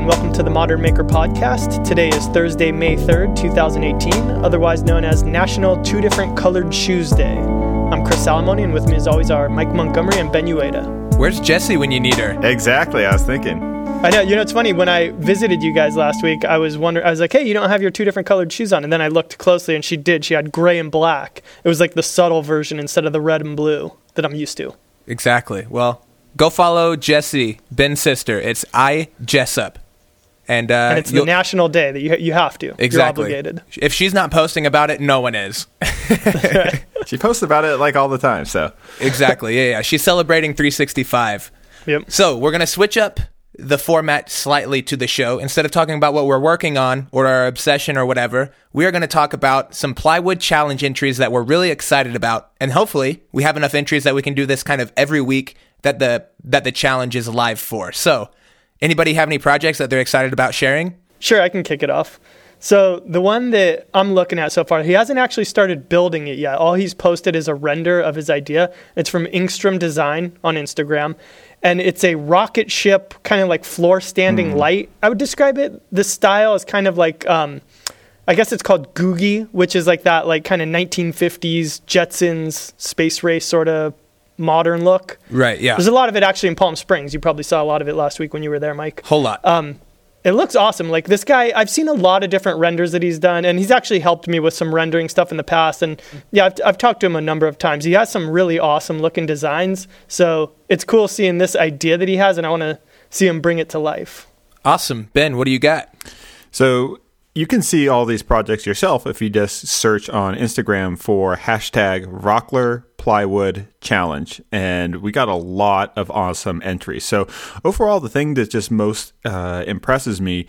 and welcome to the Modern Maker Podcast. Today is Thursday, May 3rd, 2018, otherwise known as National Two Different Colored Shoes Day. I'm Chris Salomone, and with me, as always, are Mike Montgomery and Ben Uyeda. Where's Jesse when you need her? Exactly, I was thinking. I know, you know, it's funny. When I visited you guys last week, I was wondering, I was like, hey, you don't have your two different colored shoes on. And then I looked closely, and she did. She had gray and black. It was like the subtle version instead of the red and blue that I'm used to. Exactly. Well, go follow Jesse Ben's sister. It's I Jessup. And, uh, And it's the national day that you, you have to. exactly. You're obligated. If she's not posting about it, no one is. She posts about it like all the time, so exactly. Yeah, yeah. She's celebrating 365. Yep. So we're gonna switch up the format slightly to the show. Instead of talking about what we're working on or our obsession or whatever, we are going to talk about some plywood challenge entries that we're really excited about, and hopefully we have enough entries that we can do this kind of every week that the that the challenge is live for. So, anybody have any projects that they're excited about sharing? Sure, I can kick it off. So the one that I'm looking at so far, he hasn't actually started building it yet. All he's posted is a render of his idea. It's from Engstrom Design on Instagram, and it's a rocket ship, kind of like floor standing light. I would describe it. The style is kind of like, um, I guess it's called Googie, which is like that, like kind of 1950s Jetsons space race sort of modern look. Right. Yeah. There's a lot of it actually in Palm Springs. You probably saw a lot of it last week when you were there, Mike. Whole lot. Um, it looks awesome. Like this guy, I've seen a lot of different renders that he's done, and he's actually helped me with some rendering stuff in the past. And yeah, I've, I've talked to him a number of times. He has some really awesome looking designs. So it's cool seeing this idea that he has, and I want to see him bring it to life. awesome. Ben, what do you got? so you can see all these projects yourself if you just search on Instagram for hashtag Rockler Plywood Challenge, and we got a lot of awesome entries. So overall, the thing that just most uh, impresses me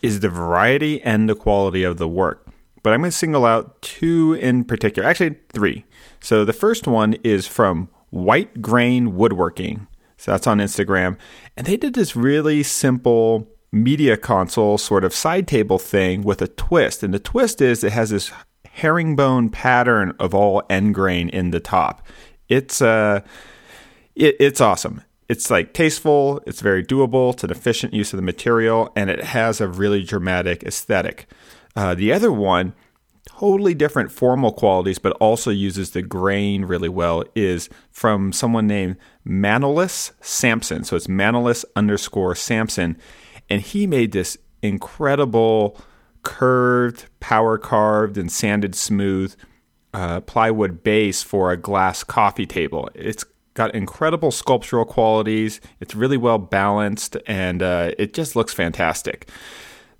is the variety and the quality of the work. But I'm going to single out two in particular, actually three. So the first one is from White Grain Woodworking. So that's on Instagram. And they did this really simple media console sort of side table thing with a twist. And the twist is it has this herringbone pattern of all end grain in the top. It's uh it, it's awesome. It's like tasteful, it's very doable, it's an efficient use of the material, and it has a really dramatic aesthetic. Uh, the other one, totally different formal qualities, but also uses the grain really well, is from someone named Manolis Sampson. So it's Manolis underscore Sampson. And he made this incredible curved, power carved, and sanded smooth uh, plywood base for a glass coffee table. It's got incredible sculptural qualities. It's really well balanced, and uh, it just looks fantastic.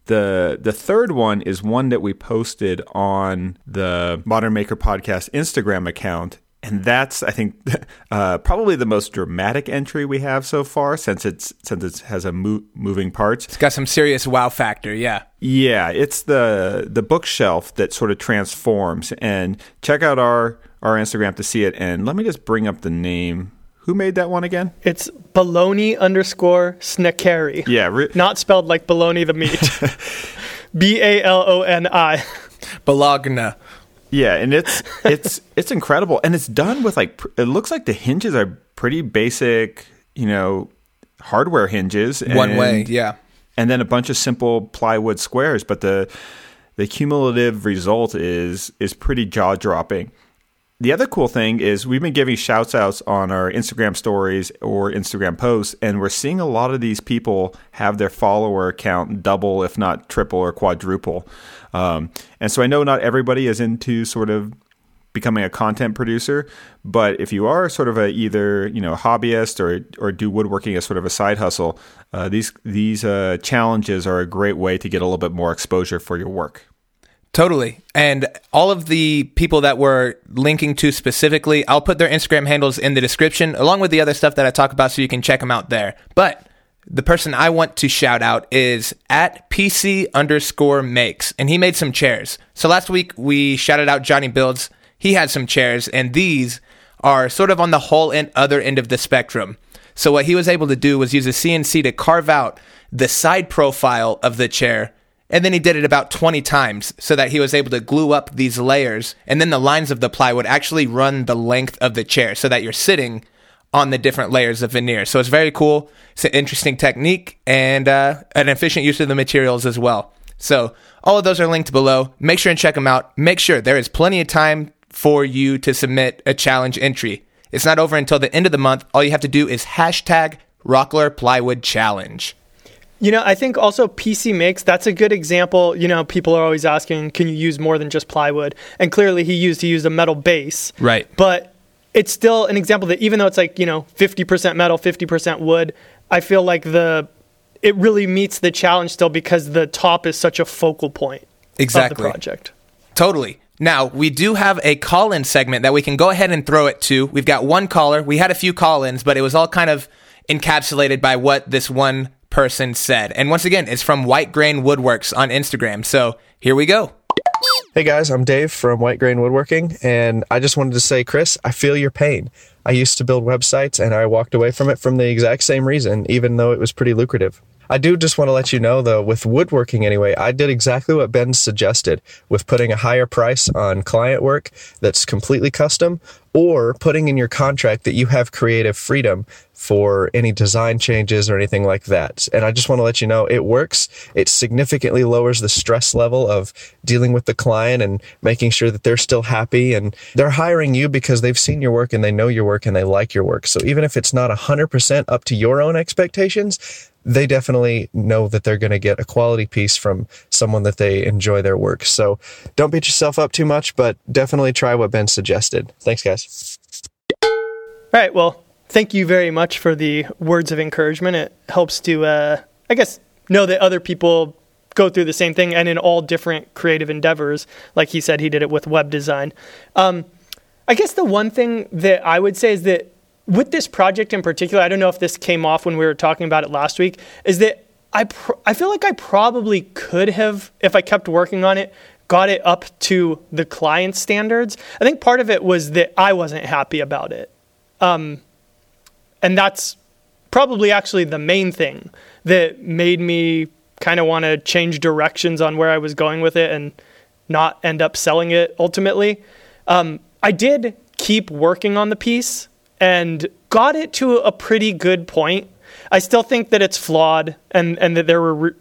The the third one is one that we posted on the Modern Maker Podcast Instagram account, and that's I think uh, probably the most dramatic entry we have so far since it's since it has a mo- moving parts. It's got some serious wow factor. Yeah. Yeah, it's the the bookshelf that sort of transforms. And check out our our Instagram to see it. And let me just bring up the name. Who made that one again? It's baloni underscore snekkeri. Yeah, re- Not spelled like baloney the meat. B A L O N I. Bologna. yeah, and it's it's it's incredible, and it's done with like it looks like the hinges are pretty basic, you know, hardware hinges. One and- way. Yeah. And then a bunch of simple plywood squares. But the the cumulative result is is pretty jaw dropping. The other cool thing is we've been giving shouts outs on our Instagram stories or Instagram posts, and we're seeing a lot of these people have their follower count double, if not triple or quadruple. Um, and so I know not everybody is into sort of becoming a content producer, but if you are sort of a either you know hobbyist or or do woodworking as sort of a side hustle, uh, these these uh, challenges are a great way to get a little bit more exposure for your work. Totally. And all of the people that we're linking to specifically, I'll put their Instagram handles in the description along with the other stuff that I talk about so you can check them out there. But the person I want to shout out is at PC underscore makes, and he made some chairs. So last week we shouted out Johnny Builds. He had some chairs, and these are sort of on the whole and other end of the spectrum. So what he was able to do was use a CNC to carve out the side profile of the chair and then he did it about 20 times so that he was able to glue up these layers. And then the lines of the plywood actually run the length of the chair so that you're sitting on the different layers of veneer. So it's very cool. It's an interesting technique and uh, an efficient use of the materials as well. So all of those are linked below. Make sure and check them out. Make sure there is plenty of time for you to submit a challenge entry. It's not over until the end of the month. All you have to do is hashtag Rockler Plywood Challenge. You know, I think also PC Makes, that's a good example. You know, people are always asking, can you use more than just plywood? And clearly he used, he used a metal base. Right. But it's still an example that even though it's like, you know, 50% metal, 50% wood, I feel like the, it really meets the challenge still because the top is such a focal point Exactly. of the project. Totally. Now, we do have a call in segment that we can go ahead and throw it to. We've got one caller. We had a few call ins, but it was all kind of encapsulated by what this one person said. And once again, it's from White Grain Woodworks on Instagram. So here we go. Hey guys, I'm Dave from White Grain Woodworking, and I just wanted to say, Chris, I feel your pain. I used to build websites and I walked away from it from the exact same reason, even though it was pretty lucrative. I do just want to let you know, though, with woodworking anyway, I did exactly what Ben suggested with putting a higher price on client work that's completely custom or putting in your contract that you have creative freedom for any design changes or anything like that. And I just want to let you know it works. It significantly lowers the stress level of dealing with the client and making sure that they're still happy and they're hiring you because they've seen your work and they know your work and they like your work. So even if it's not 100% up to your own expectations, they definitely know that they're going to get a quality piece from someone that they enjoy their work. So don't beat yourself up too much, but definitely try what Ben suggested. Thanks, guys. All right. Well, thank you very much for the words of encouragement. It helps to, uh, I guess, know that other people go through the same thing and in all different creative endeavors. Like he said, he did it with web design. Um, I guess the one thing that I would say is that with this project in particular, I don't know if this came off when we were talking about it last week, is that I, I feel like I probably could have, if I kept working on it, got it up to the client standards. I think part of it was that I wasn't happy about it. Um, and that's probably actually the main thing that made me kind of want to change directions on where I was going with it and not end up selling it ultimately. Um, I did keep working on the piece and got it to a pretty good point. I still think that it's flawed and, and that there were, re-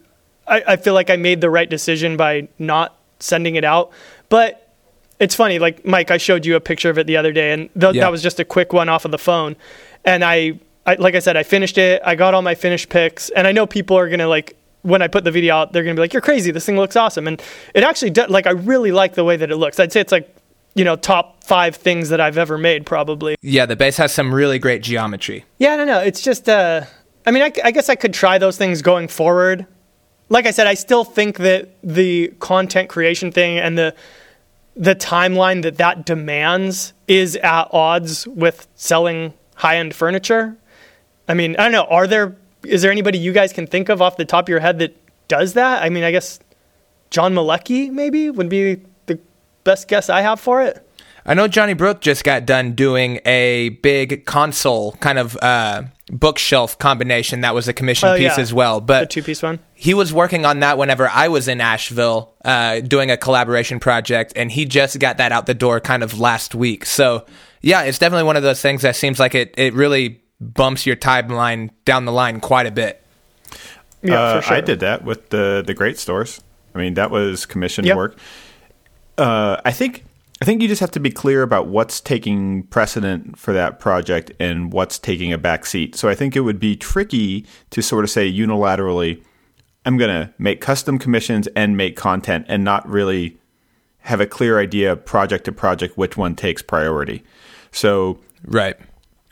I, I feel like I made the right decision by not sending it out. But it's funny, like Mike, I showed you a picture of it the other day, and th- Yeah. that was just a quick one off of the phone. And I, I, like I said, I finished it. I got all my finished picks, and I know people are gonna like when I put the video out, they're gonna be like, "You're crazy! This thing looks awesome!" And it actually does. Like I really like the way that it looks. I'd say it's like, you know, top five things that I've ever made, probably. Yeah, the base has some really great geometry. Yeah, I don't know. It's just, uh, I mean, I, I guess I could try those things going forward. Like I said, I still think that the content creation thing and the the timeline that that demands is at odds with selling high end furniture. I mean, I don't know. Are there is there anybody you guys can think of off the top of your head that does that? I mean, I guess John Malecki maybe would be best guess I have for it. I know Johnny Brooke just got done doing a big console kind of uh, bookshelf combination that was a commission Oh, piece yeah. as well. The But two piece one. he was working on that whenever I was in Asheville uh, doing a collaboration project, and he just got that out the door kind of last week. So yeah, it's definitely one of those things that seems like it it really bumps your timeline down the line quite a bit. Yeah, Uh, for sure. I did that with the the great stores. I mean, that was commissioned Yep. work. Uh, I think I think you just have to be clear about what's taking precedent for that project and what's taking a back seat. So I think it would be tricky to sort of say unilaterally, I'm going to make custom commissions and make content and not really have a clear idea project to project which one takes priority. So Right.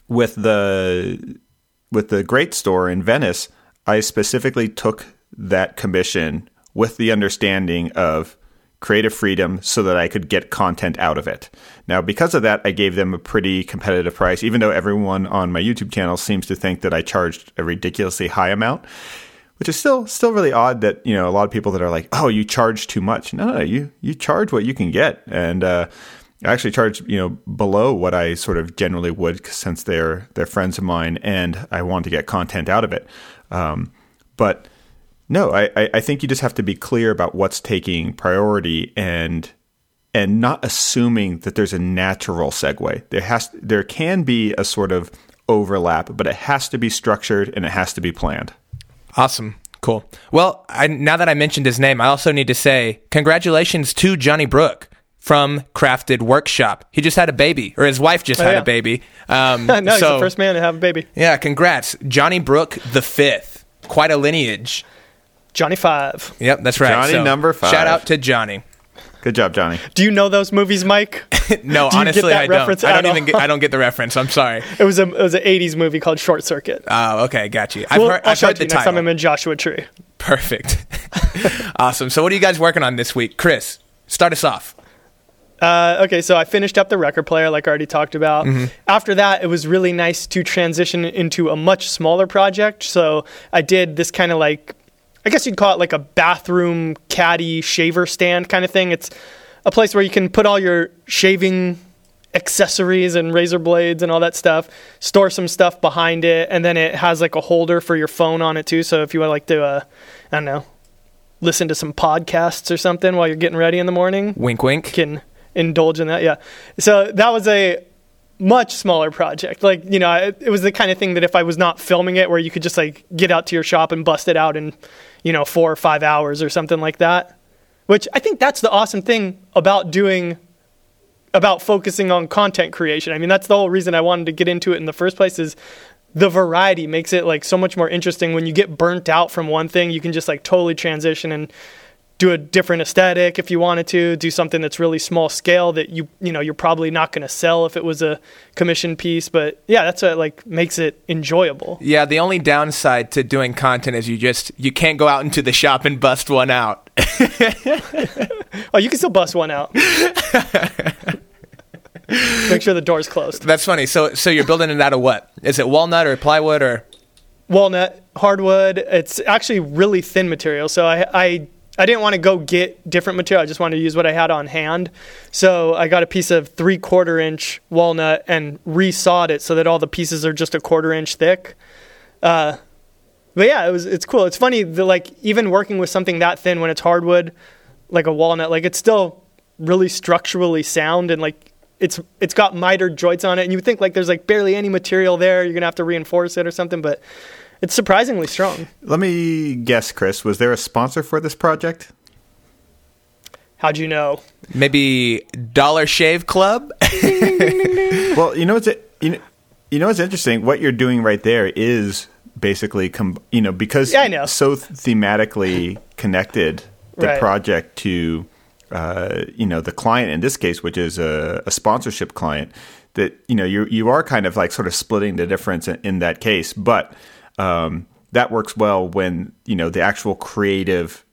with the with the great store in Venice, I specifically took that commission with the understanding of creative freedom so that I could get content out of it. Now, because of that, I gave them a pretty competitive price, even though everyone on my YouTube channel seems to think that I charged a ridiculously high amount, which is still still really odd that, you know, a lot of people that are like, "Oh, you charge too much." No, no, you you charge what you can get. And uh I actually charge, you know, below what I sort of generally would since they're they're friends of mine and I want to get content out of it. Um, but no, I, I I think you just have to be clear about what's taking priority and and not assuming that there's a natural segue. There has there can be a sort of overlap, but it has to be structured and it has to be planned. Awesome. Cool. Well, I, now that I mentioned his name, I also need to say congratulations to Johnny Brooke from Crafted Workshop. He just had a baby, or his wife just Oh, had yeah. a baby. Um, no, he's the first man to have a baby. Yeah, congrats, Johnny Brooke the fifth. Quite a lineage. Johnny Five. Yep, that's right. Johnny So, number five. Shout out to Johnny. Good job, Johnny. Do you know those movies, Mike? No, Do you get honestly, that I don't. I don't even. Get, I don't get the reference. I'm sorry. It was a it was an '80s movie called Short Circuit. Oh, okay, got you. I've Well, heard, I'll I've show heard it to the you next time title. I'm in Joshua Tree. Perfect. awesome. So, what are you guys working on this week, Chris? Start us off. Uh, okay, so I finished up the record player, like I already talked about. Mm-hmm. After that, it was really nice to transition into a much smaller project. So I did this kind of like, I guess you'd call it like a bathroom caddy shaver stand kind of thing. It's a place where you can put all your shaving accessories and razor blades and all that stuff, store some stuff behind it, and then it has like a holder for your phone on it too. So if you want like to, uh, I don't know, listen to some podcasts or something while you're getting ready in the morning, Wink, wink. can indulge in that. Yeah. So that was a much smaller project. Like, you know, it, it was the kind of thing that if I was not filming it, where you could just like get out to your shop and bust it out in, you know, four or five hours or something like that. Which I think that's the awesome thing about doing, about focusing on content creation. I mean, that's the whole reason I wanted to get into it in the first place is the variety makes it like so much more interesting when you get burnt out from one thing you can just like totally transition and do a different aesthetic if you wanted to do something that's really small scale that you you know you're probably not going to sell if it was a commission piece but yeah that's what like makes it enjoyable Yeah, the only downside to doing content is you just you can't go out into the shop and bust one out. oh you can still bust one out make sure the door's closed That's funny. So so you're building it out of what? Is it walnut or plywood or walnut hardwood it's actually really thin material so i i I didn't want to go get different material. I just wanted to use what I had on hand. So I got a piece of three quarter inch walnut and resawed it so that all the pieces are just a quarter inch thick. Uh, but yeah, it was it's cool. It's funny that like even working with something that thin when it's hardwood, like a walnut, like it's still really structurally sound and like it's it's got mitered joints on it. And you think like there's like barely any material there. You're gonna have to reinforce it or something, but it's surprisingly strong. Let me guess, Chris. Was there a sponsor for this project? How'd you know? maybe Dollar Shave Club? well, you know what's you know, you know what's interesting. What you're doing right there is basically com- you know because Yeah, I know. so thematically connected the Right. project to uh, you know the client in this case, which is a, a sponsorship client. That you know you you are kind of like sort of splitting the difference in, in that case, but um, that works well when you know the actual creative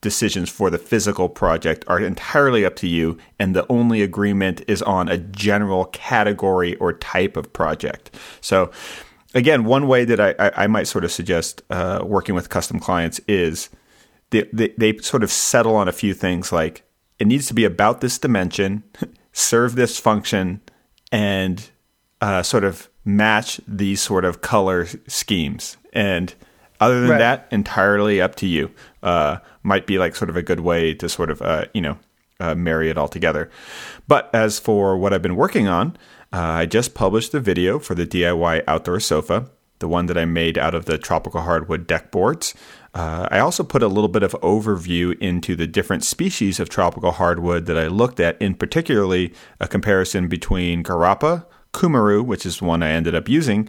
decisions for the physical project are entirely up to you, and the only agreement is on a general category or type of project. So, again, one way that I, I, might sort of suggest uh, working with custom clients is they, they, they sort of settle on a few things like it needs to be about this dimension, serve this function, and uh, sort of match these sort of color schemes. And other than Right. that, entirely up to you. Uh, might be like sort of a good way to sort of uh, you know uh, marry it all together. But as for what I've been working on, uh, I just published a video for the DIY outdoor sofa, the one that I made out of the tropical hardwood deck boards. Uh, I also put a little bit of overview into the different species of tropical hardwood that I looked at, in particularly a comparison between Garapa, Cumaru, which is the one I ended up using,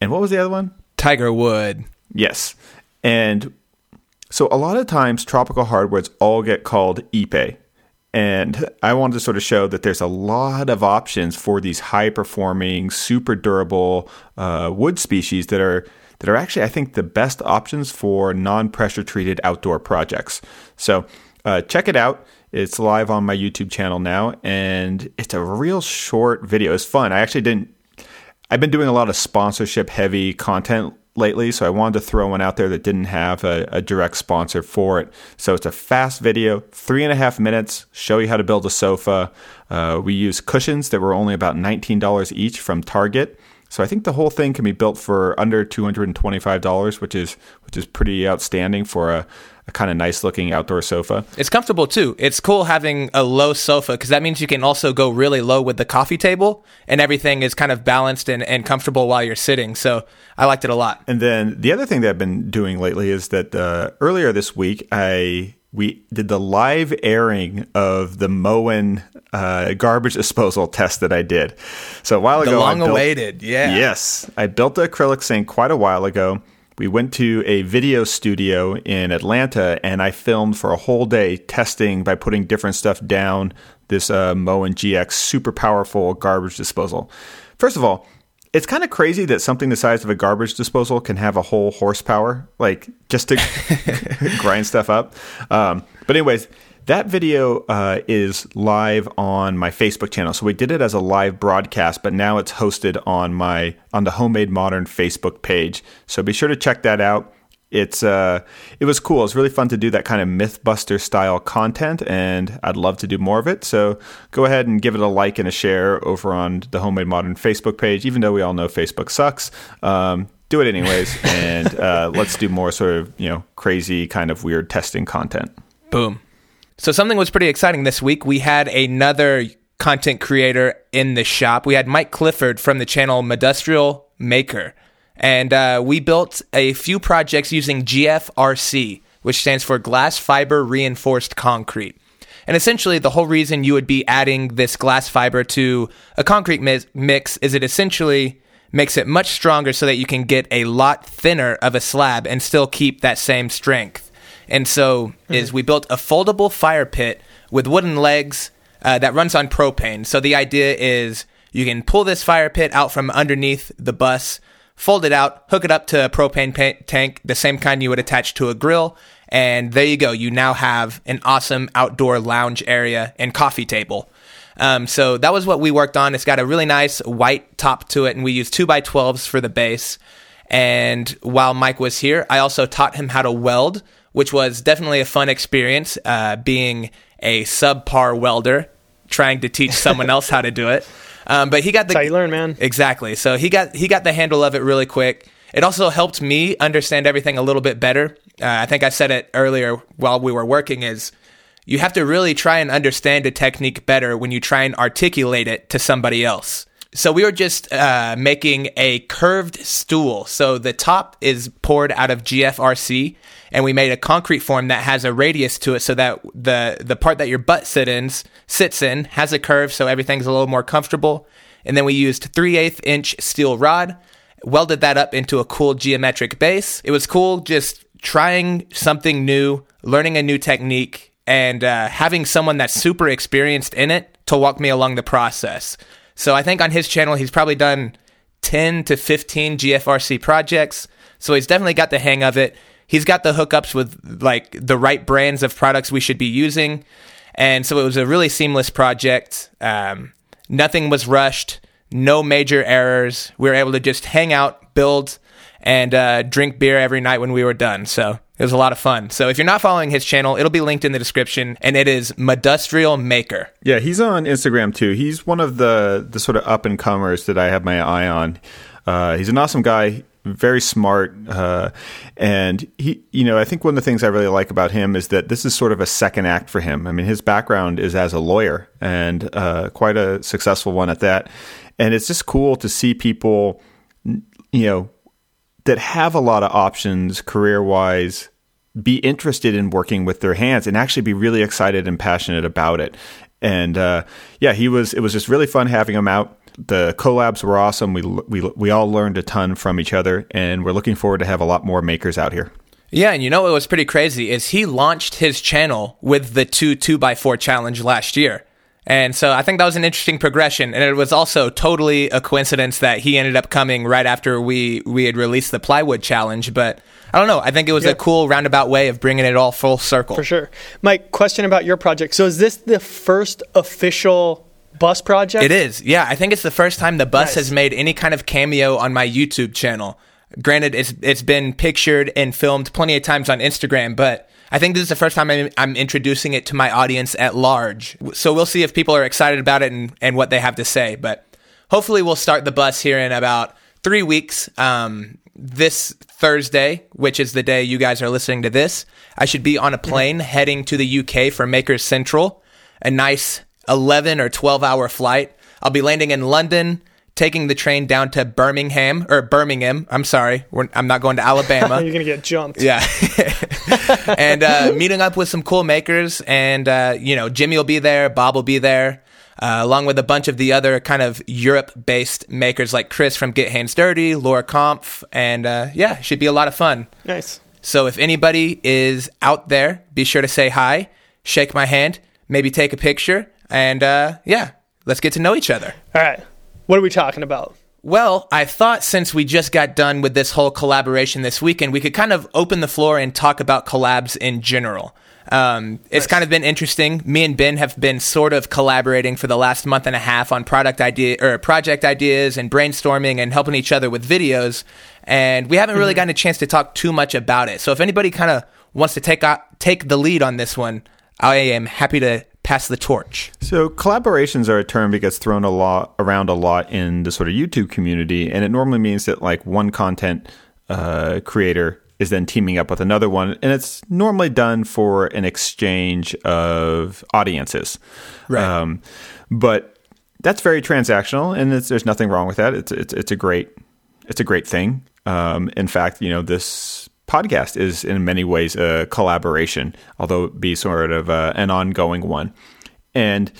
and what was the other one? Tiger Wood. Yes. And so a lot of times tropical hardwoods all get called ipe. And I wanted to sort of show that there's a lot of options for these high performing, super durable uh, wood species that are that are actually, I think, the best options for non pressure treated outdoor projects. So uh, check it out. It's live on my YouTube channel now, and it's a real short video. It's fun. I actually didn't I've been doing a lot of sponsorship heavy content lately, so I wanted to throw one out there that didn't have a, a direct sponsor for it. So it's a fast video, three and a half minutes, show you how to build a sofa. Uh, we use cushions that were only about $19 each from Target. So I think the whole thing can be built for under $225, which is which is pretty outstanding for a, a kind of nice looking outdoor sofa. It's comfortable too. It's cool having a low sofa because that means you can also go really low with the coffee table and everything is kind of balanced and, and comfortable while you're sitting. So I liked it a lot. And then the other thing that I've been doing lately is that uh, earlier this week, I we did the live airing of the Moen uh, garbage disposal test that I did. So a while The ago, long built- awaited, yeah. Yes, I built the acrylic sink quite a while ago. We went to a video studio in Atlanta, and I filmed for a whole day testing by putting different stuff down this uh, Moen GX super powerful garbage disposal. First of all, it's kind of crazy that something the size of a garbage disposal can have a whole horsepower, like just to grind stuff up. Um, but anyways, that video uh, is live on my Facebook channel. So we did it as a live broadcast, but now it's hosted on my on the Homemade Modern Facebook page. So be sure to check that out. It's uh, it was cool. It was really fun to do that kind of MythBuster style content, and I'd love to do more of it. So go ahead and give it a like and a share over on the Homemade Modern Facebook page. Even though we all know Facebook sucks, um, do it anyways, and uh, let's do more sort of you know crazy kind of weird testing content. Boom. So something was pretty exciting this week. We had another content creator in the shop. We had Mike Clifford from the channel Modustrial Maker. And uh, we built a few projects using GFRC, which stands for Glass Fiber Reinforced Concrete. And essentially, the whole reason you would be adding this glass fiber to a concrete mi- mix is it essentially makes it much stronger so that you can get a lot thinner of a slab and still keep that same strength. And so is we built a foldable fire pit with wooden legs uh, that runs on propane. So the idea is you can pull this fire pit out from underneath the bus, fold it out, hook it up to a propane pa- tank, the same kind you would attach to a grill, and there you go. You now have an awesome outdoor lounge area and coffee table. Um, so that was what we worked on. It's got a really nice white top to it, and we used two by twelves for the base. And while Mike was here, I also taught him how to weld, which was definitely a fun experience. Uh, being a subpar welder, trying to teach someone else how to do it. Um, but he got the That's how you learn, man. Exactly. So he got he got the handle of it really quick. It also helped me understand everything a little bit better. Uh, I think I said it earlier while we were working. Is you have to really try and understand a technique better when you try and articulate it to somebody else. So we were just uh, making a curved stool. So the top is poured out of GFRC, and we made a concrete form that has a radius to it, so that the the part that your butt sit in sits in has a curve, so everything's a little more comfortable. And then we used three eighth inch steel rod, welded that up into a cool geometric base. It was cool just trying something new, learning a new technique, and uh, having someone that's super experienced in it to walk me along the process. So I think on his channel, he's probably done 10 to 15 GFRC projects. So he's definitely got the hang of it. He's got the hookups with like the right brands of products we should be using. And so it was a really seamless project. Um, nothing was rushed, no major errors. We were able to just hang out, build, and uh, drink beer every night when we were done. So it was a lot of fun. So if you're not following his channel, it'll be linked in the description, and it is Modustrial Maker. Yeah, he's on Instagram too. He's one of the the sort of up and comers that I have my eye on. Uh, he's an awesome guy, very smart, uh, and he, you know, I think one of the things I really like about him is that this is sort of a second act for him. I mean, his background is as a lawyer and uh, quite a successful one at that, and it's just cool to see people, you know, that have a lot of options career wise be interested in working with their hands and actually be really excited and passionate about it. And uh, yeah, he was. It was just really fun having him out. The collabs were awesome. We we we all learned a ton from each other, and we're looking forward to have a lot more makers out here. Yeah, and you know what was pretty crazy is he launched his channel with the two two by four challenge last year. And so I think that was an interesting progression. And it was also totally a coincidence that he ended up coming right after we, we had released the plywood challenge. But I don't know. I think it was a cool roundabout way of bringing it all full circle. For sure. Mike, question about your project. So is this the first official bus project? It is. Yeah, I think it's the first time the bus Nice. has made any kind of cameo on my YouTube channel. Granted, it's it's been pictured and filmed plenty of times on Instagram, but I think this is the first time I'm, I'm introducing it to my audience at large. So we'll see if people are excited about it and, and what they have to say. But hopefully, we'll start the bus here in about three weeks. Um, this Thursday, which is the day you guys are listening to this, I should be on a plane heading to the UK for Makers Central, a nice 11 or 12 hour flight. I'll be landing in London, taking the train down to Birmingham or Birmingham. I'm sorry, We're, I'm not going to Alabama. You're gonna get jumped. Yeah. and uh, meeting up with some cool makers. And, uh, you know, Jimmy will be there, Bob will be there, uh, along with a bunch of the other kind of Europe based makers like Chris from Get Hands Dirty, Laura Kampf. And uh, yeah, should be a lot of fun. Nice. So if anybody is out there, be sure to say hi, shake my hand, maybe take a picture. And uh, yeah, let's get to know each other. All right. What are we talking about? Well, I thought since we just got done with this whole collaboration this weekend, we could kind of open the floor and talk about collabs in general. Um, it's kind of been interesting. Me and Ben have been sort of collaborating for the last month and a half on product idea or project ideas and brainstorming and helping each other with videos. And we haven't really gotten a chance to talk too much about it. So if anybody kind of wants to take uh, take the lead on this one, I am happy to pass the torch. So collaborations are a term that gets thrown a lot around a lot in the sort of YouTube community, and it normally means that like one content uh, creator is then teaming up with another one, and it's normally done for an exchange of audiences. Right. Um, but that's very transactional, and there's nothing wrong with that. It's it's it's a great it's a great thing. Um, in fact, you know this podcast is in many ways a collaboration, although it be sort of uh, an ongoing one. And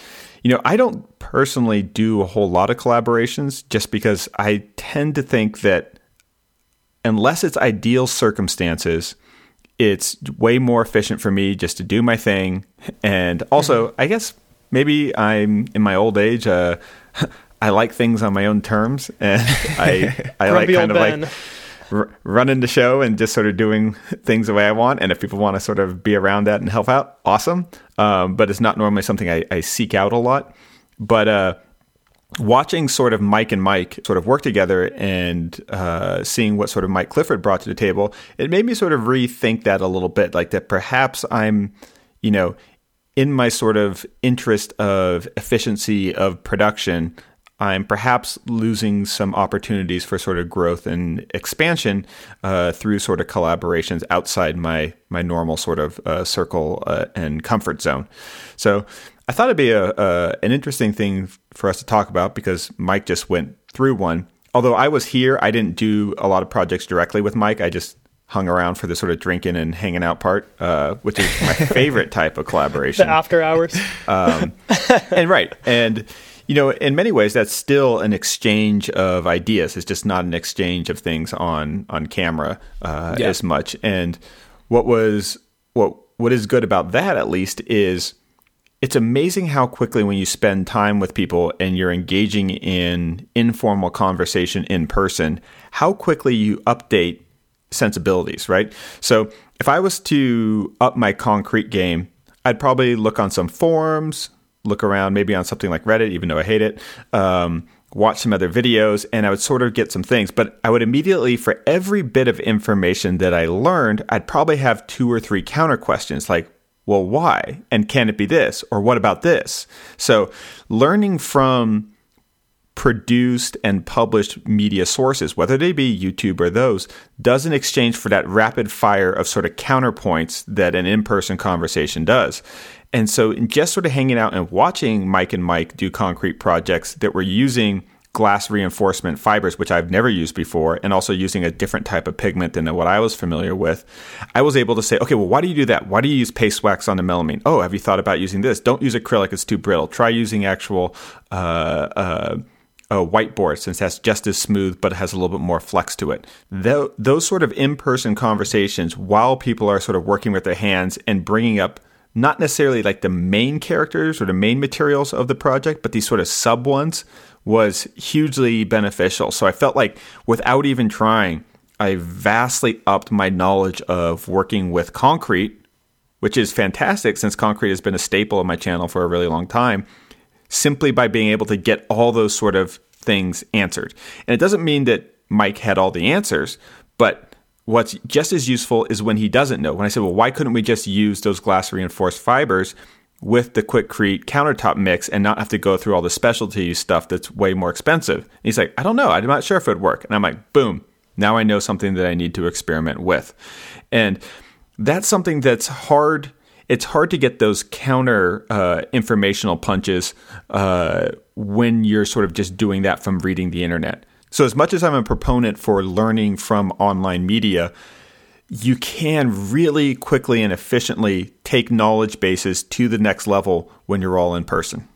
you know, I don't personally do a whole lot of collaborations just because I tend to think that unless it's ideal circumstances, it's way more efficient for me just to do my thing. And also, I guess maybe I'm in my old age. Uh, I like things on my own terms, and I I like kind of Ben. like r- running the show and just sort of doing things the way I want. And if people want to sort of be around that and help out, awesome. Um, but it's not normally something I, I seek out a lot. But uh, watching sort of Mike and Mike sort of work together and uh, seeing what sort of Mike Clifford brought to the table, it made me sort of rethink that a little bit. Like that perhaps I'm, you know, in my sort of interest of efficiency of production, I'm perhaps losing some opportunities for sort of growth and expansion uh, through sort of collaborations outside my my normal sort of uh, circle uh, and comfort zone. So I thought it'd be a, a an interesting thing for us to talk about because Mike just went through one. Although I was here, I didn't do a lot of projects directly with Mike. I just hung around for the sort of drinking and hanging out part, uh, which is my favorite type of collaboration The after hours. um, and right and you know in many ways that's still an exchange of ideas. It's just not an exchange of things on on camera uh, Yeah. as much. And what was what what is good about that at least is it's amazing how quickly when you spend time with people and you're engaging in informal conversation in person how quickly you update sensibilities right? So if i was to up my concrete game i'd probably look on some forums look around maybe on something like reddit even though i hate it um, watch some other videos and i would sort of get some things but i would immediately for every bit of information that i learned i'd probably have two or three counter questions like well, why? And can it be this? Or what about this? So, learning from produced and published media sources, whether they be YouTube or those, does in exchange for that rapid fire of sort of counterpoints that an in person conversation does. And so, in just sort of hanging out and watching Mike and Mike do concrete projects that were using glass reinforcement fibers, which I've never used before, and also using a different type of pigment than what I was familiar with, I was able to say, okay, well, why do you do that? Why do you use paste wax on the melamine? Oh, have you thought about using this? Don't use acrylic; it's too brittle. Try using actual. Uh, uh, a whiteboard since that's just as smooth but it has a little bit more flex to it. Tho- those sort of in-person conversations while people are sort of working with their hands and bringing up not necessarily like the main characters or the main materials of the project, but these sort of sub ones was hugely beneficial. So I felt like without even trying, I vastly upped my knowledge of working with concrete, which is fantastic since concrete has been a staple of my channel for a really long time simply by being able to get all those sort of things answered. And it doesn't mean that Mike had all the answers, but what's just as useful is when he doesn't know. When I said, well, why couldn't we just use those glass reinforced fibers with the Quikrete countertop mix and not have to go through all the specialty stuff that's way more expensive? And he's like, I don't know. I'm not sure if it would work. And I'm like, boom, Now I know something that I need to experiment with. And that's something that's hard. It's hard to get those counter uh, informational punches uh, when you're sort of just doing that from reading the internet. So, as much as I'm a proponent for learning from online media, you can really quickly and efficiently take knowledge bases to the next level when you're all in person.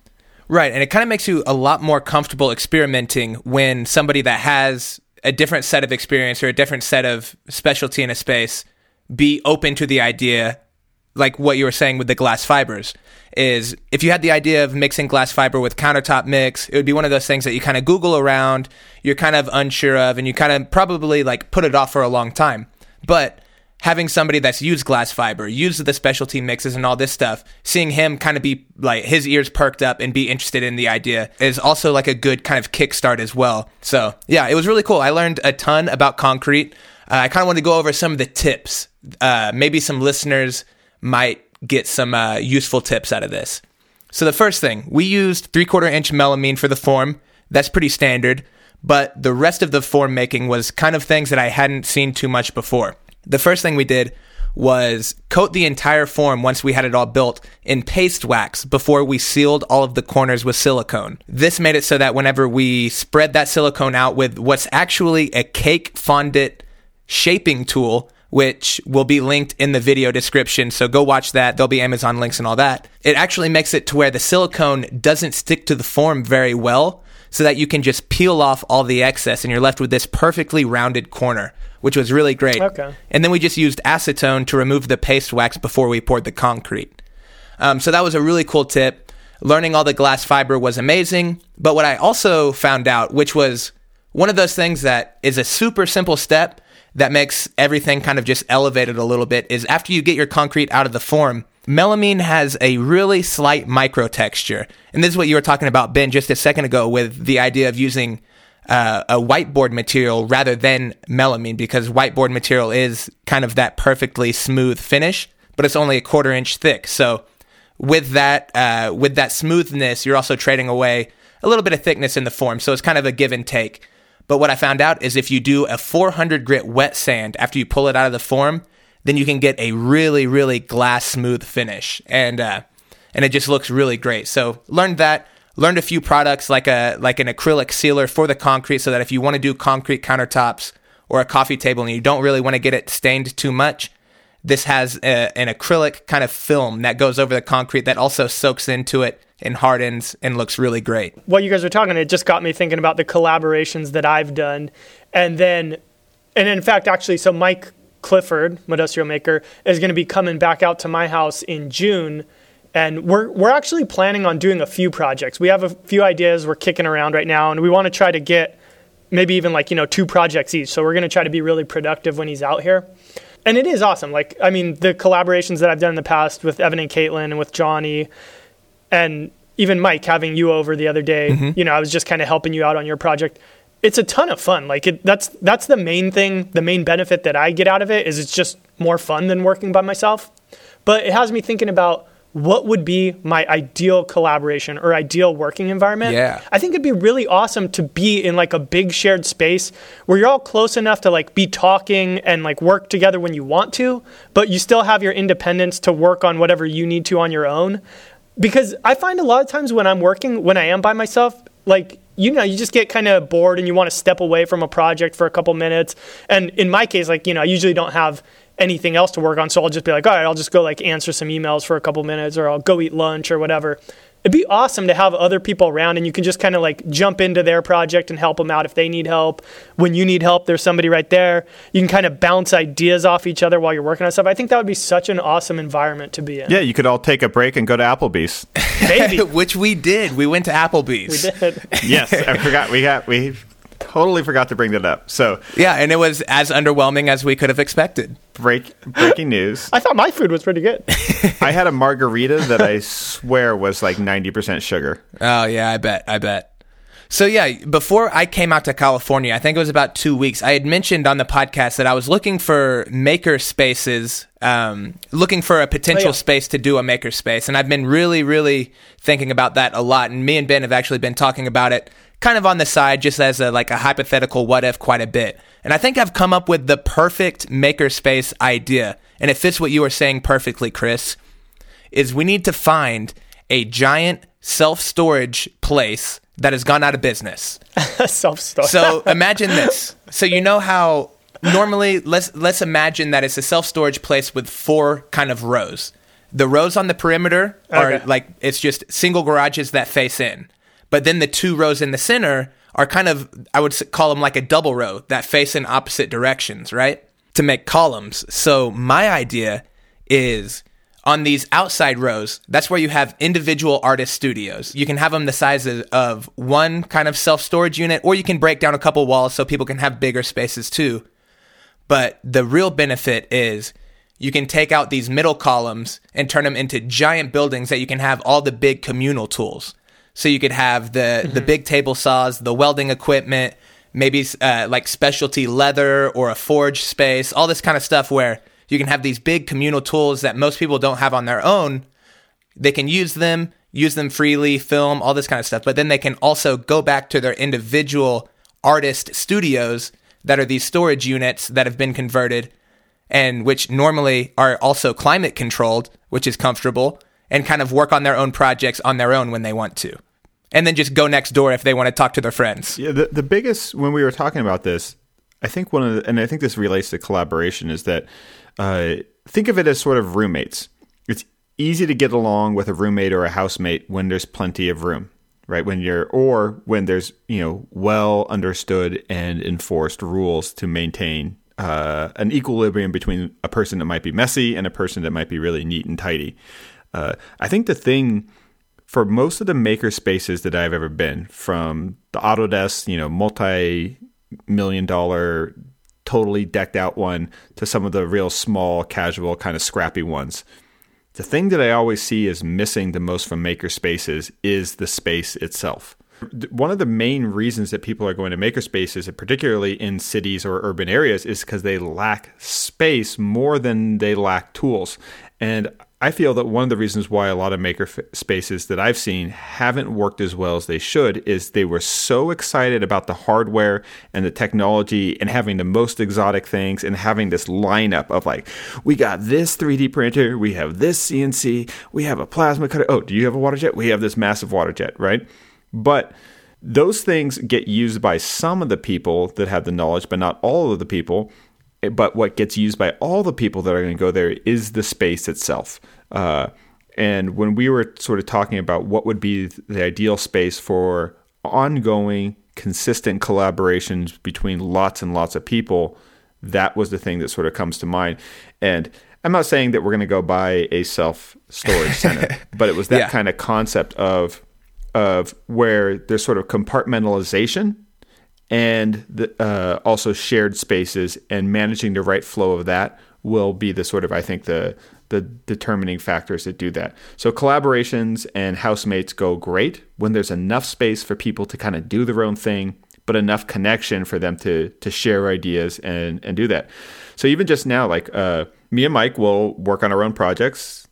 Right, and it kind of makes you a lot more comfortable experimenting when somebody that has a different set of experience or a different set of specialty in a space be open to the idea like what you were saying with the glass fibers is if you had the idea of mixing glass fiber with countertop mix it would be one of those things that you kind of google around you're kind of unsure of and you kind of probably like put it off for a long time but having somebody that's used glass fiber, used the specialty mixes and all this stuff, seeing him kind of be like his ears perked up and be interested in the idea is also like a good kind of kickstart as well. So yeah, it was really cool. I learned a ton about concrete. Uh, I kind of want to go over some of the tips. Uh, maybe some listeners might get some uh, useful tips out of this. So the first thing, we used three quarter inch melamine for the form. That's pretty standard. But the rest of the form making was kind of things that I hadn't seen too much before the first thing we did was coat the entire form once we had it all built in paste wax before we sealed all of the corners with silicone. This made it so that whenever we spread that silicone out with what's actually a cake fondant shaping tool, which will be linked in the video description. So go watch that. There'll be Amazon links and all that. It actually makes it to where the silicone doesn't stick to the form very well so that you can just peel off all the excess and you're left with this perfectly rounded corner which was really great. Okay. And then we just used acetone to remove the paste wax before we poured the concrete. Um, so that was a really cool tip. Learning all the glass fiber was amazing. But what I also found out, which was one of those things that is a super simple step that makes everything kind of just elevated a little bit, is after you get your concrete out of the form, melamine has a really slight micro texture. And this is what you were talking about, Ben, just a second ago with the idea of using uh, a whiteboard material rather than melamine because whiteboard material is kind of that perfectly smooth finish, but it's only a quarter inch thick. So with that uh, with that smoothness, you're also trading away a little bit of thickness in the form. So it's kind of a give and take. But what I found out is if you do a 400 grit wet sand after you pull it out of the form, then you can get a really really glass smooth finish, and uh, and it just looks really great. So learned that. Learned a few products like a like an acrylic sealer for the concrete so that if you want to do concrete countertops or a coffee table and you don't really want to get it stained too much this has a, an acrylic kind of film that goes over the concrete that also soaks into it and hardens and looks really great. What you guys were talking, it just got me thinking about the collaborations that I've done. And then, and in fact, actually, so Mike Clifford, Modustrial Maker, is going to be coming back out to my house in June and we're we're actually planning on doing a few projects. We have a few ideas we're kicking around right now, and we want to try to get maybe even like you know two projects each. So we're going to try to be really productive when he's out here. And it is awesome. Like I mean, the collaborations that I've done in the past with Evan and Katelyn and with Johnny, and even Mike having you over the other day. Mm-hmm. You know, I was just kind of helping you out on your project. It's a ton of fun. Like it, that's that's the main thing. The main benefit that I get out of it is it's just more fun than working by myself. But it has me thinking about what would be my ideal collaboration or ideal working environment. Yeah. I think it'd be really awesome to be in like a big shared space where you're all close enough to like be talking and like work together when you want to, but you still have your independence to work on whatever you need to on your own. Because I find a lot of times when I'm working, when I am by myself, like you know, you just get kind of bored and you want to step away from a project for a couple minutes. And in my case, like, you know, I usually don't have anything else to work on. So I'll just be like, all right, I'll just go like answer some emails for a couple minutes or I'll go eat lunch or whatever. It'd be awesome to have other people around and you can just kind of like jump into their project and help them out if they need help. When you need help, there's somebody right there. You can kind of bounce ideas off each other while you're working on stuff. I think that would be such an awesome environment to be in. Yeah, you could all take a break and go to Applebee's. Maybe. Which we did. We went to Applebee's. We did. yes, I forgot. We got we totally forgot to bring that up. So yeah, and it was as underwhelming as we could have expected. Break breaking news. I thought my food was pretty good. I had a margarita that I swear was like ninety percent sugar. Oh yeah, I bet. I bet. So yeah, before I came out to California, I think it was about two weeks. I had mentioned on the podcast that I was looking for maker spaces, um, looking for a potential Oh, yeah. space to do a maker space, and I've been really, really thinking about that a lot. And me and Ben have actually been talking about it, kind of on the side, just as a like a hypothetical what if, quite a bit. And I think I've come up with the perfect maker space idea, and it fits what you were saying perfectly, Chris is we need to find a giant self storage place that has gone out of business. Self store. So imagine this. So you know how normally let's let's imagine that it's a self storage place with four kind of rows. The rows on the perimeter are Okay. like it's just single garages that face in. But then the two rows in the center are kind of I would call them like a double row that face in opposite directions, right? To make columns. So my idea is on these outside rows, that's where you have individual artist studios. You can have them the size of, one kind of self storage unit, or you can break down a couple walls so people can have bigger spaces too. But the real benefit is you can take out these middle columns and turn them into giant buildings that you can have all the big communal tools. So you could have the the big table saws, the welding equipment, maybe uh, like specialty leather or a forge space, all this kind of stuff where you can have these big communal tools that most people don't have on their own. They can use them, use them freely, film, all this kind of stuff. But then they can also go back to their individual artist studios that are these storage units that have been converted and which normally are also climate controlled, which is comfortable, and kind of work on their own projects on their own when they want to. And then just go next door if they want to talk to their friends. Yeah, the, the biggest when we were talking about this, I think one of the, and I think this relates to collaboration is that uh, think of it as sort of roommates. It's easy to get along with a roommate or a housemate when there's plenty of room, right? When you're or when there's you know well understood and enforced rules to maintain uh, an equilibrium between a person that might be messy and a person that might be really neat and tidy. Uh, I think the thing for most of the maker spaces that I've ever been, from the Autodesk, you know, multi million dollar, totally decked out one to some of the real small, casual, kind of scrappy ones. The thing that I always see is missing the most from maker spaces is the space itself. One of the main reasons that people are going to maker spaces, particularly in cities or urban areas, is because they lack space more than they lack tools. And I feel that one of the reasons why a lot of maker f- spaces that I've seen haven't worked as well as they should is they were so excited about the hardware and the technology and having the most exotic things and having this lineup of like, we got this 3D printer, we have this CNC, we have a plasma cutter. Oh, do you have a water jet? We have this massive water jet, right? But those things get used by some of the people that have the knowledge, but not all of the people but what gets used by all the people that are going to go there is the space itself. Uh, and when we were sort of talking about what would be the ideal space for ongoing, consistent collaborations between lots and lots of people, that was the thing that sort of comes to mind. And I'm not saying that we're going to go buy a self storage center, but it was that Yeah. kind of concept of of where there's sort of compartmentalization and the, uh, also shared spaces and managing the right flow of that will be the sort of I think the the determining factors that do that. So collaborations and housemates go great when there's enough space for people to kind of do their own thing, but enough connection for them to to share ideas and and do that. So even just now, like uh, me and Mike will work on our own projects.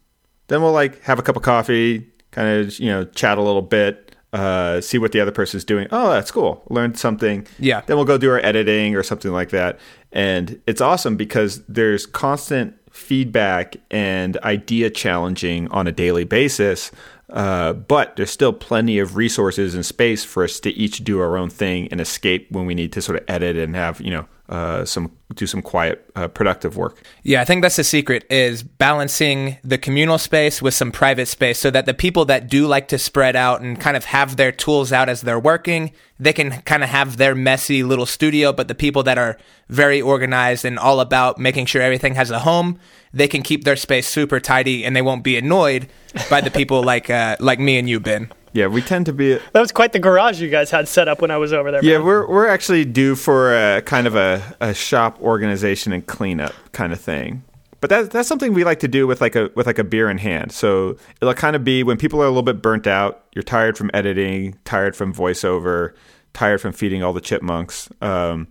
Then we'll like have a cup of coffee, kind of you know chat a little bit, uh, see what the other person's doing. Oh, that's cool. Learned something. Yeah. Then we'll go do our editing or something like that. And it's awesome because there's constant feedback and idea challenging on a daily basis. Uh, but there's still plenty of resources and space for us to each do our own thing and escape when we need to sort of edit and have you know uh, some do some quiet uh, productive work. Yeah, I think that's the secret is balancing the communal space with some private space so that the people that do like to spread out and kind of have their tools out as they're working, they can kind of have their messy little studio, but the people that are very organized and all about making sure everything has a home, they can keep their space super tidy and they won't be annoyed by the people like uh, like me and you, Ben. Yeah, we tend to be That was quite the garage you guys had set up when I was over there. Yeah, man. we're we're actually due for a kind of a, a shop organization and cleanup kind of thing. but that's that's something we like to do with like a with like a beer in hand. So it'll kind of be when people are a little bit burnt out, you're tired from editing, tired from voiceover, tired from feeding all the chipmunks. Um,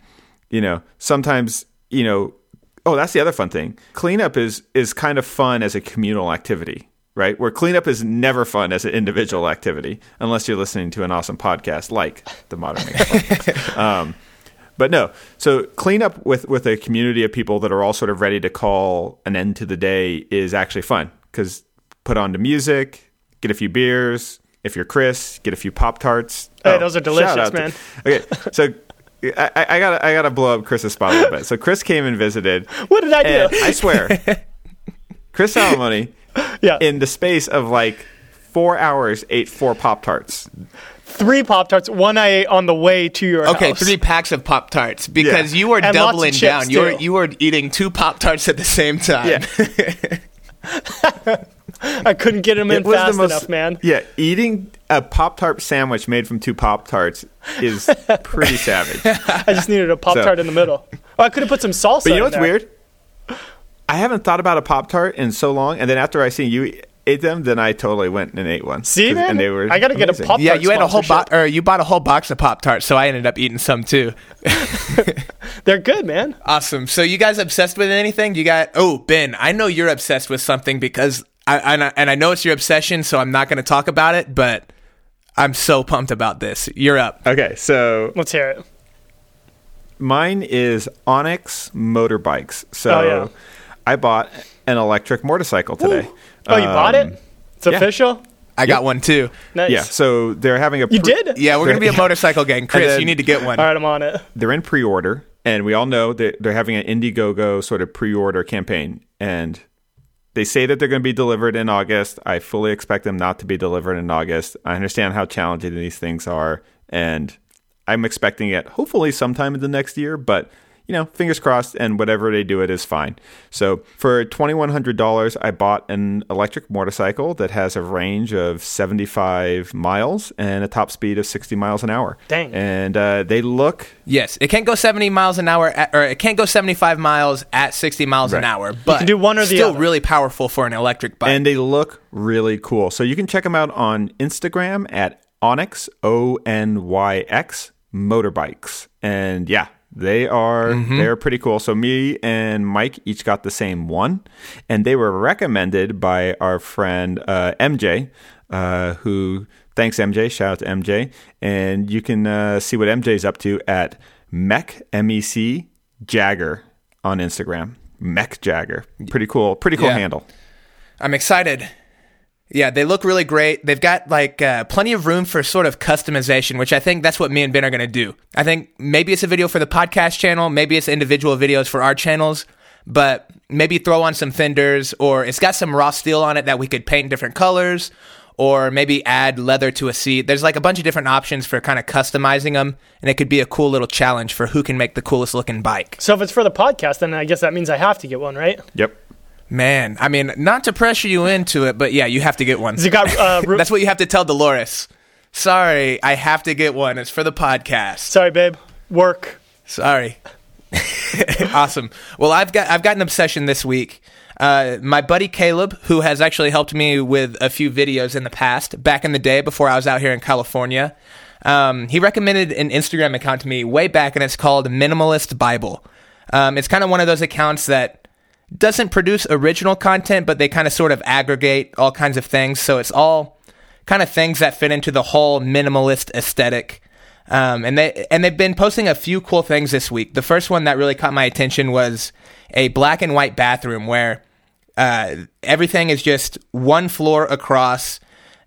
you know, sometimes you know. Oh, that's the other fun thing. Cleanup is is kind of fun as a communal activity, right? Where cleanup is never fun as an individual activity, unless you're listening to an awesome podcast like the Modern Maker. um, but no, so cleanup with with a community of people that are all sort of ready to call an end to the day is actually fun because put on the music, get a few beers. If you're Chris, get a few Pop Tarts. Hey, those are delicious, man. okay, so I, I gotta I gotta blow up Chris's spot a little bit. So Chris came and visited. What did I do? I swear, Chris Salomone, yeah, in the space of like four hours, ate four Pop Tarts. three Pop Tarts. One I ate on the way to your Okay, house. three packs of Pop Tarts because Yeah. you were And lots of doubling chips, down. You were too. you were eating two Pop Tarts at the same time. Yeah. I couldn't get them in It was the fast most- enough, man. Yeah, eating a Pop Tart sandwich made from two Pop Tarts is pretty savage. I just needed a Pop Tart So- in the middle. Oh, I could have put some salsa. But you know in what's there. weird? I haven't thought about a Pop Tart in so long, and then after I seen you ate them, then I totally went and ate one. See, man, and they were I gotta get a amazing. Pop- Yeah, Pop-Tart you had a whole box, or you bought a whole box of Pop Tarts, so I ended up eating some too. They're good, man. Awesome. So you guys obsessed with anything? You got? Oh, Ben, I know you're obsessed with something because I and I, and I know it's your obsession, so I'm not going to talk about it. But I'm so pumped about this. You're up. Okay, so Let's hear it. mine is Onyx motorbikes. So Oh, yeah. I bought an electric motorcycle today. Oh, you bought Um, it? It's yeah. official. I got one too. Nice. Yeah, so they're having a You did? Yeah, we're gonna be a motorcycle gang. Chris, then- you need to get one. All right, I'm on it. they're in pre-order and we all know that they're having an indiegogo sort of pre-order campaign and they say that they're going to be delivered in august i fully expect them not to be delivered in august i understand how challenging these things are and i'm expecting it hopefully sometime in the next year but you know fingers crossed and whatever they do it is fine so for $2100 i bought an electric motorcycle that has a range of 75 miles and a top speed of 60 miles an hour Dang. and uh, they look Yes, it can't go 70 miles an hour, at, or it can't go 75 miles at 60 miles an hour. But do one or the still other. really powerful for an electric bike. and they look really cool. So you can check them out on Instagram at Onyx O N Y X Motorbikes, and yeah, they are they're pretty cool. So me and Mike each got the same one, and they were recommended by our friend uh, MJ, uh, who thanks MJ. Shout out to MJ, and you can uh, see what MJ's up to at Mech M E C Jagger on Instagram. Mech Jagger, pretty cool, pretty cool Yeah. handle. I'm excited. Yeah, they look really great. They've got like uh, plenty of room for sort of customization, which I think that's what me and Ben are going to do. I think maybe it's a video for the podcast channel, maybe it's individual videos for our channels, but maybe throw on some fenders or it's got some raw steel on it that we could paint in different colors or maybe add leather to a seat. There's like a bunch of different options for kind of customizing them, and it could be a cool little challenge for who can make the coolest looking bike. So if it's for the podcast, then I guess that means I have to get one, right? Yep. Man, I mean, not to pressure you into it, but yeah, you have to get one. It got uh, ru- That's what you have to tell Dolores. Sorry, I have to get one. It's for the podcast. Sorry, babe. Work. Sorry. awesome. Well, I've got I've got an obsession this week. Uh, my buddy Caleb, who has actually helped me with a few videos in the past, back in the day before I was out here in California, um, he recommended an Instagram account to me way back, and it's called Minimalist Bible. Um, it's kind of one of those accounts that doesn't produce original content, but they kind of sort of aggregate all kinds of things. So it's all kind of things that fit into the whole minimalist aesthetic. Um, and they and they've been posting a few cool things this week. The first one that really caught my attention was a black and white bathroom where uh, everything is just one floor across,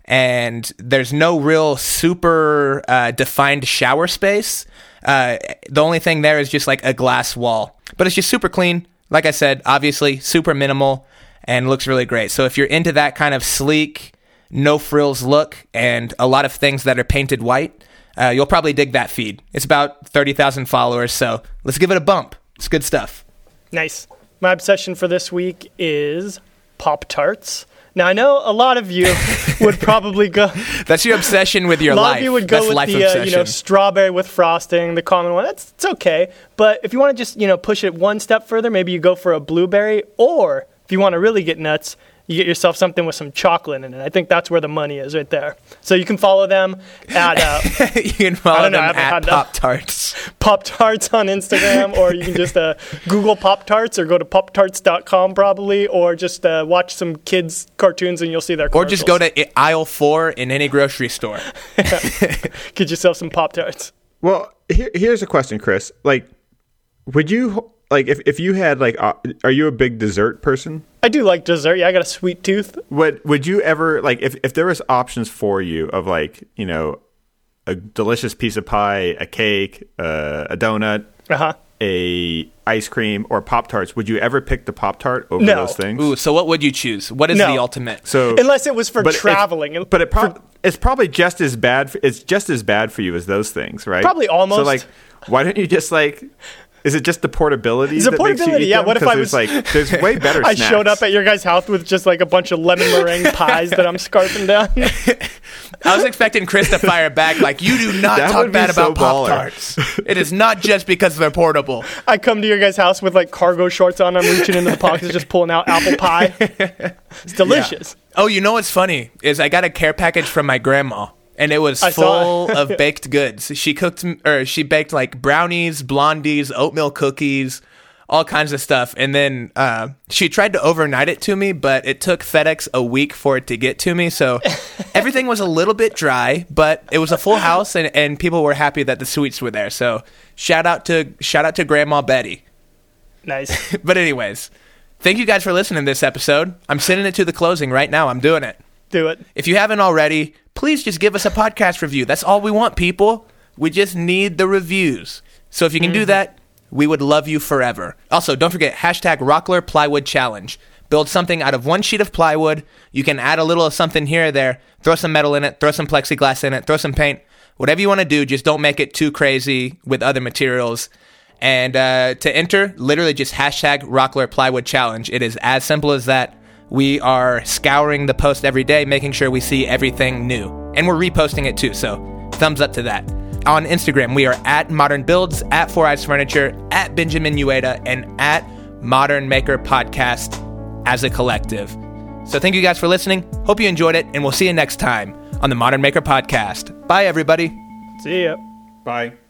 and there's no real super uh, defined shower space. Uh, the only thing there is just like a glass wall, but it's just super clean. Like I said, obviously super minimal and looks really great. So if you're into that kind of sleek, no frills look and a lot of things that are painted white, uh, you'll probably dig that feed. It's about 30,000 followers, so let's give it a bump. It's good stuff. Nice. My obsession for this week is Pop Tarts. Now I know a lot of you would probably go. That's your obsession with your life. a lot life. of you would go That's with the uh, you know strawberry with frosting, the common one. That's it's okay. But if you want to just you know push it one step further, maybe you go for a blueberry or if you want to really get nuts, you get yourself something with some chocolate in it. I think that's where the money is right there. So you can follow them at uh, you can follow know, them at. Pop Tarts. Pop Tarts on Instagram, or you can just uh, Google Pop Tarts or go to poptarts.com probably, or just uh, watch some kids' cartoons and you'll see their Or just go to aisle four in any grocery store. get yourself some Pop Tarts. Well, here, here's a question, Chris. Like, would you like if, if you had like, uh, are you a big dessert person? I do like dessert. Yeah, I got a sweet tooth. Would would you ever like if if there was options for you of like you know a delicious piece of pie, a cake, uh, a donut, Uh huh. a ice cream, or pop tarts? Would you ever pick the pop tart over No. those things? Ooh, so what would you choose? What is No. the ultimate? So Unless it was for but it's- traveling. but it prob- it's probably just as bad. For, it's just as bad for you as those things, right? Probably almost So almost. like, why don't you just like? Is it just the portability? It's the that makes you portability, eat yeah. them? What if I was- like there's way better. I snacks. showed up at your guys' house with just like a bunch of lemon meringue pies that I'm scarfing down. I was expecting Chris to fire back like, "You do not That talk bad so about Pop. Tarts. it is not just because they're portable." I come to your guys' house with like cargo shorts on. I'm reaching into the pockets, just pulling out apple pie. It's delicious. Oh, you know what's funny is I got a care package from my grandma, and it was I full of baked goods. She cooked or she baked like brownies, blondies, oatmeal cookies, all kinds of stuff. And then uh, she tried to overnight it to me, but it took FedEx a week for it to get to me. So everything was a little bit dry, but it was a full house, and, and people were happy that the sweets were there. So shout out to shout out to Grandma Betty. Nice. But anyways, thank you guys for listening to this episode. I'm sending it to the closing right now. I'm doing it. Do it. If you haven't already, please just give us a podcast review. That's all we want, people. We just need the reviews. So if you can do that, we would love you forever. Also, don't forget hashtag Rockler Plywood Challenge. Build something out of one sheet of plywood. You can add a little of something here or there. Throw some metal in it. Throw some plexiglass in it. Throw some paint. Whatever you want to do, just don't make it too crazy with other materials. And uh, to enter, literally just hashtag Rockler Plywood Challenge. It is as simple as that. We are scouring the post every day, making sure we see everything new. And we're reposting it too, so thumbs up to that. On Instagram, we are at Modern Builds, at Four Eyes Furniture, at Benjamin Uyeda, and at Modern Maker Podcast as a collective. So thank you guys for listening. Hope you enjoyed it, and we'll see you next time on the Modern Maker Podcast. Bye, everybody. See ya. Bye.